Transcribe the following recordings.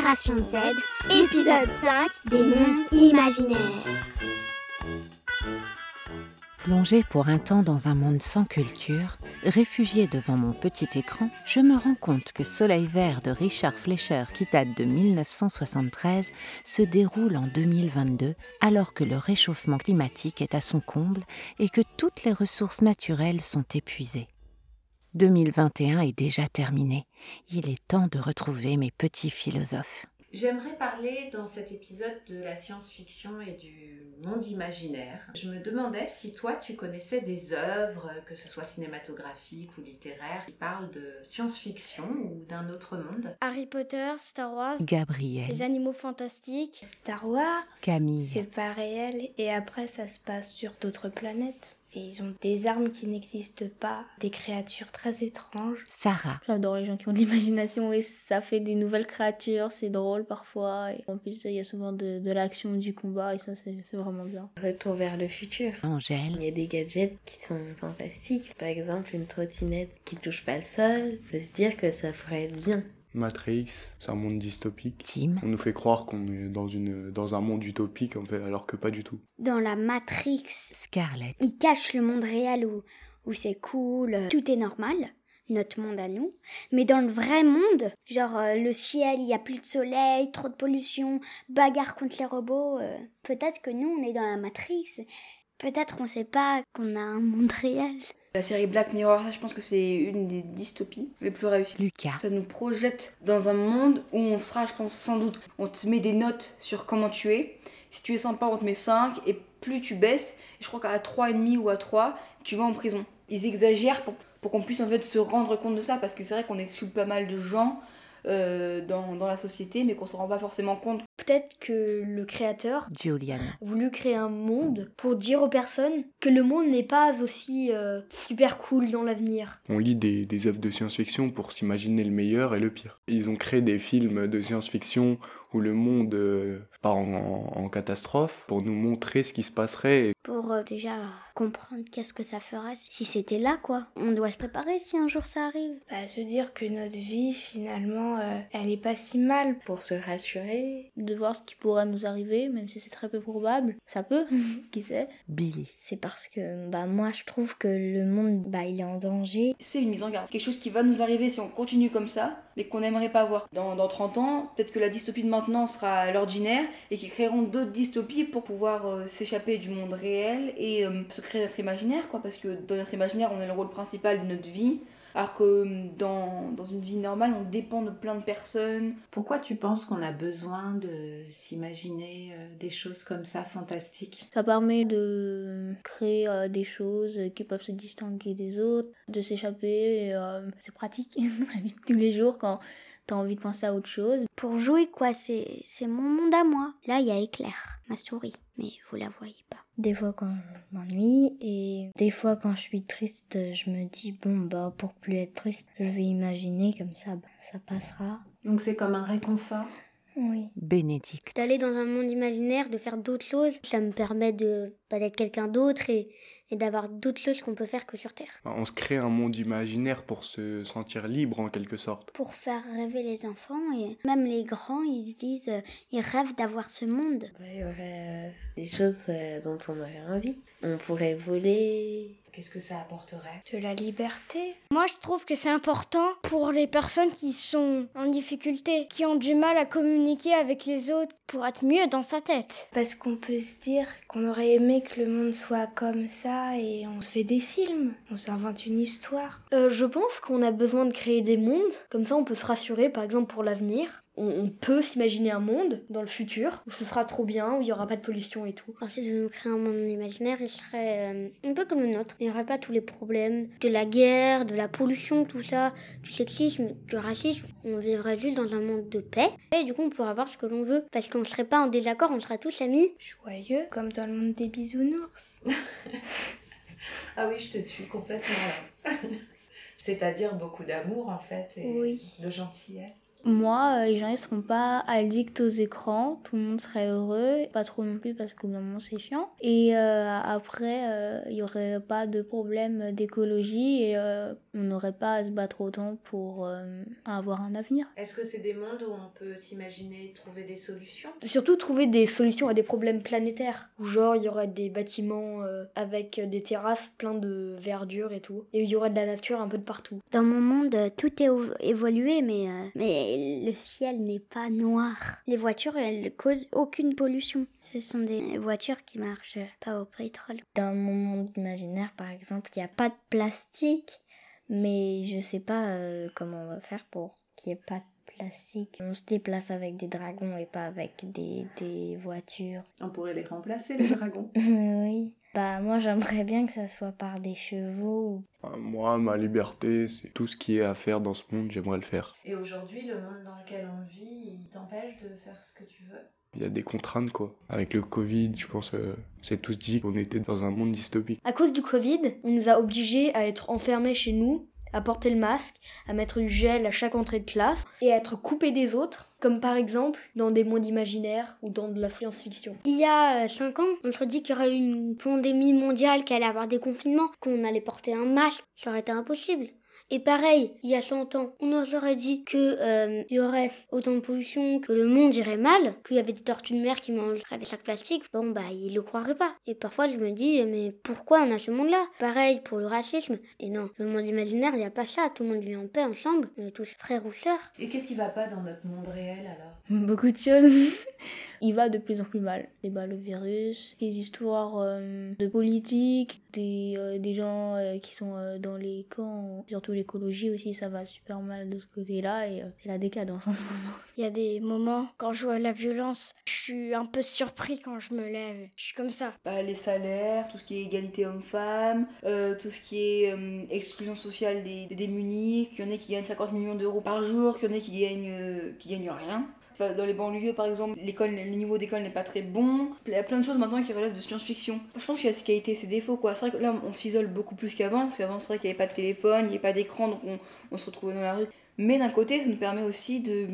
Génération Z, épisode 5 des mondes imaginaires. Plongé pour un temps dans un monde sans culture, réfugié devant mon petit écran, je me rends compte que Soleil vert de Richard Fleischer, qui date de 1973, se déroule en 2022 alors que le réchauffement climatique est à son comble et que toutes les ressources naturelles sont épuisées. 2021 est déjà terminé. Il est temps de retrouver mes petits philosophes. J'aimerais parler dans cet épisode de la science-fiction et du monde imaginaire. Je me demandais si toi tu connaissais des œuvres, que ce soit cinématographiques ou littéraires, qui parlent de science-fiction ou d'un autre monde. Harry Potter, Star Wars, Gabriel, les animaux fantastiques. Star Wars, Camille, c'est pas réel et après ça se passe sur d'autres planètes. Et ils ont des armes qui n'existent pas, des créatures très étranges. Sarah, J'adore les gens qui ont de l'imagination et ça fait des nouvelles créatures, c'est drôle parfois. Et en plus, il y a souvent de, de l'action, du combat et ça, c'est c'est vraiment bien. Retour vers le futur. Angèle, Il y a des gadgets qui sont fantastiques. Par exemple, une trottinette qui touche pas le sol. On peut se dire que ça pourrait être bien. Matrix, c'est un monde dystopique. Tim, On nous fait croire qu'on est dans, une, dans un monde utopique, en fait, alors que pas du tout. Dans la Matrix, Scarlett, il cache le monde réel où, où c'est cool, euh, tout est normal, notre monde à nous. Mais dans le vrai monde, genre euh, le ciel, il y a plus de soleil, trop de pollution, bagarre contre les robots, euh, peut-être que nous on est dans la Matrix. Peut-être on sait pas qu'on a un monde réel. La série Black Mirror, ça je pense que c'est une des dystopies les plus réussies. Lucas, Ça nous projette dans un monde où on sera, je pense, sans doute. On te met des notes sur comment tu es. Si tu es sympa, on te met 5. Et plus tu baisses, je crois qu'à 3,5 ou à 3, tu vas en prison. Ils exagèrent pour, pour qu'on puisse en fait se rendre compte de ça. Parce que c'est vrai qu'on exclut pas mal de gens euh, dans, dans la société, mais qu'on se rend pas forcément compte. Peut-être que le créateur Julian, a voulu créer un monde pour dire aux personnes que le monde n'est pas aussi euh, super cool dans l'avenir. On lit des, des œuvres de science-fiction pour s'imaginer le meilleur et le pire. Ils ont créé des films de science-fiction où le monde euh, part en, en catastrophe pour nous montrer ce qui se passerait. Pour euh, déjà comprendre qu'est-ce que ça ferait si c'était là quoi. On doit se préparer si un jour ça arrive. Bah, se dire que notre vie, finalement, euh, elle est pas si mal. Pour se rassurer, De voir ce qui pourrait nous arriver, même si c'est très peu probable. Ça peut, qui sait. Billy, C'est parce que bah moi je trouve que le monde bah il est en danger. C'est une mise en garde. Quelque chose qui va nous arriver si on continue comme ça, mais qu'on n'aimerait pas voir. Dans, dans 30 ans, peut-être que la dystopie de maintenant sera l'ordinaire et qu'ils créeront d'autres dystopies pour pouvoir euh, s'échapper du monde réel et euh, se créer notre imaginaire, quoi. Parce que dans notre imaginaire, on est le rôle principal de notre vie. Alors que euh, dans, dans une vie normale, on dépend de plein de personnes. Pourquoi tu penses qu'on a besoin de s'imaginer des choses comme ça fantastiques? Ça permet de créer euh, des choses qui peuvent se distinguer des autres, de s'échapper. euh, c'est pratique dans la vie de tous les jours quand t'as envie de penser à autre chose. Pour jouer quoi, c'est c'est mon monde à moi. Là il y a Éclair, ma souris, mais vous la voyez pas. Des fois quand je m'ennuie et des fois quand je suis triste, je me dis bon bah pour plus être triste, je vais imaginer comme ça bah, ça passera. Donc c'est comme un réconfort. Oui. Bénédicte, D'aller dans un monde imaginaire, de faire d'autres choses, ça me permet de pas d'être quelqu'un d'autre et, et d'avoir d'autres choses qu'on peut faire que sur Terre. On se crée un monde imaginaire pour se sentir libre en quelque sorte. Pour faire rêver les enfants et même les grands, ils se disent, euh, ils rêvent d'avoir ce monde. bah, il y aurait euh, des choses euh, dont on aurait envie. On pourrait voler. Qu'est-ce que ça apporterait? De la liberté. Moi, je trouve que c'est important pour les personnes qui sont en difficulté, qui ont du mal à communiquer avec les autres pour être mieux dans sa tête. Parce qu'on peut se dire qu'on aurait aimé que le monde soit comme ça et on se fait des films, on s'invente une histoire. Euh, je pense qu'on a besoin de créer des mondes, comme ça on peut se rassurer, par exemple pour l'avenir. On, on peut s'imaginer un monde dans le futur où ce sera trop bien, où il y aura pas de pollution et tout. Ensuite, de nous créer un monde imaginaire, il serait euh, un peu comme le nôtre. Il n'y aurait pas tous les problèmes de la guerre, de la pollution, tout ça, du sexisme, du racisme. On vivrait juste dans un monde de paix. Et du coup, on pourrait avoir ce que l'on veut. Parce qu'on ne serait pas en désaccord, on serait tous amis. Joyeux, comme dans le monde des bisounours. Ah oui, je te suis complètement là. C'est-à-dire beaucoup d'amour en fait et Oui. de gentillesse. Moi, euh, les gens ne seront pas addicts aux écrans, tout le monde serait heureux, pas trop non plus parce que maman c'est chiant. Et euh, après, euh, il y aurait pas de problème d'écologie et euh, on n'aurait pas à se battre autant pour euh, avoir un avenir. Est-ce que c'est des mondes où on peut s'imaginer trouver des solutions? Surtout trouver des solutions à des problèmes planétaires. Où genre il y aurait des bâtiments euh, avec des terrasses plein de verdure et tout. Et il y aurait de la nature un peu de Dans mon monde, euh, tout est évolué, mais, euh, mais le ciel n'est pas noir. Les voitures, elles causent aucune pollution. Ce sont des voitures qui marchent pas au pétrole. Dans mon monde imaginaire, par exemple, il n'y a pas de plastique, mais je sais pas euh, comment on va faire pour qu'il n'y ait pas de plastique. On se déplace avec des dragons et pas avec des, des voitures. On pourrait les remplacer, les dragons. oui. Bah moi j'aimerais bien que ça soit par des chevaux. Moi, ma liberté, c'est tout ce qui est à faire dans ce monde, j'aimerais le faire. Et aujourd'hui, le monde dans lequel on vit, il t'empêche de faire ce que tu veux? Il y a des contraintes, quoi. Avec le Covid, je pense, euh, c'est tous dit qu'on était dans un monde dystopique. À cause du Covid, on nous a obligés à être enfermés chez nous, à porter le masque, à mettre du gel à chaque entrée de classe et à être coupés des autres, comme par exemple dans des mondes imaginaires ou dans de la science-fiction. Il y a 5 ans, on se dit qu'il y aurait une pandémie mondiale, qu'il allait avoir des confinements, qu'on allait porter un masque, ça aurait été impossible. Et pareil, il y a 100 ans, on nous aurait dit que euh, il y aurait autant de pollution, que le monde irait mal, qu'il y avait des tortues de mer qui mangeraient des sacs plastiques. Bon bah ils le croiraient pas. Et parfois je me dis mais pourquoi on a ce monde-là? Pareil pour le racisme. Et non, le monde imaginaire il n'y a pas ça. Tout le monde vit en paix ensemble. On est tous frères ou sœurs. Et qu'est-ce qui va pas dans notre monde réel? Alors? Beaucoup de choses. Il va de plus en plus mal. Et bah, le virus, les histoires euh, de politique, des, euh, des gens euh, qui sont euh, dans les camps, surtout l'écologie aussi, ça va super mal de ce côté-là et euh, c'est la décadence en ce moment. Il y a des moments quand je vois la violence, je suis un peu surpris quand je me lève. Je suis comme ça. Bah, les salaires, tout ce qui est égalité homme-femme, euh, tout ce qui est euh, exclusion sociale des, des démunis, qu'il y en a qui gagnent 50 millions d'euros par jour, qu'il y en a qui gagnent, euh, qui gagnent rien. Dans les banlieues, par exemple, l'école, le niveau d'école n'est pas très bon. Il y a plein de choses maintenant qui relèvent de science-fiction. Je pense qu'il y a ses qualités ses défauts. quoi. C'est vrai que là, on s'isole beaucoup plus qu'avant. Parce qu'avant, c'est vrai qu'il n'y avait pas de téléphone, il n'y avait pas d'écran, donc on, on se retrouvait dans la rue. Mais d'un côté, ça nous permet aussi de,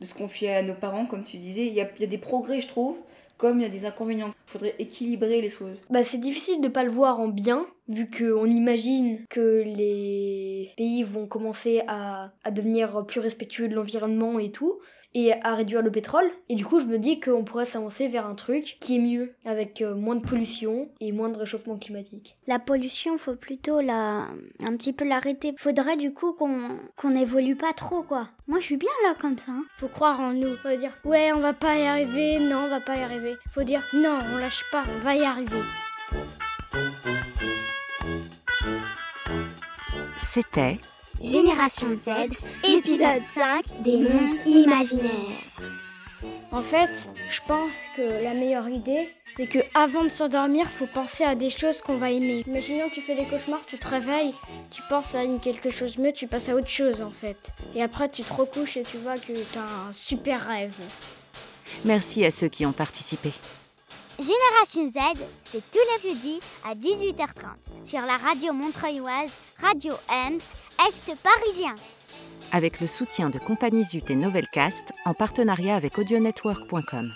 de se confier à nos parents, comme tu disais. Il y a, il y a des progrès, je trouve, comme il y a des inconvénients. Il faudrait équilibrer les choses. Bah c'est difficile de pas le voir en bien, vu qu'on imagine que les pays vont commencer à, à devenir plus respectueux de l'environnement et tout, et à réduire le pétrole. Et du coup, je me dis qu'on pourrait s'avancer vers un truc qui est mieux, avec euh, moins de pollution et moins de réchauffement climatique. La pollution, faut plutôt la... un petit peu l'arrêter. Faudrait du coup qu'on qu'on n'évolue pas trop, quoi. Moi, je suis bien là comme ça. hein. Faut croire en nous. Faut dire ouais, on va pas y arriver. Non, on va pas y arriver. Faut dire non, on lâche pas, on va y arriver. C'était Génération Z, épisode 5 des mondes imaginaires. En fait, je pense que la meilleure idée, c'est que avant de s'endormir, faut penser à des choses qu'on va aimer. Imaginons que tu fais des cauchemars, tu te réveilles, tu penses à une quelque chose de mieux, tu passes à autre chose en fait. Et après, tu te recouches et tu vois que t'as un super rêve. Merci à ceux qui ont participé. Génération Z, c'est tous les jeudis à 18h30 sur la radio montreuilloise Radio Ems, Est parisien. Avec le soutien de Compagnie Zut et Novelcast en partenariat avec audionetwork.com.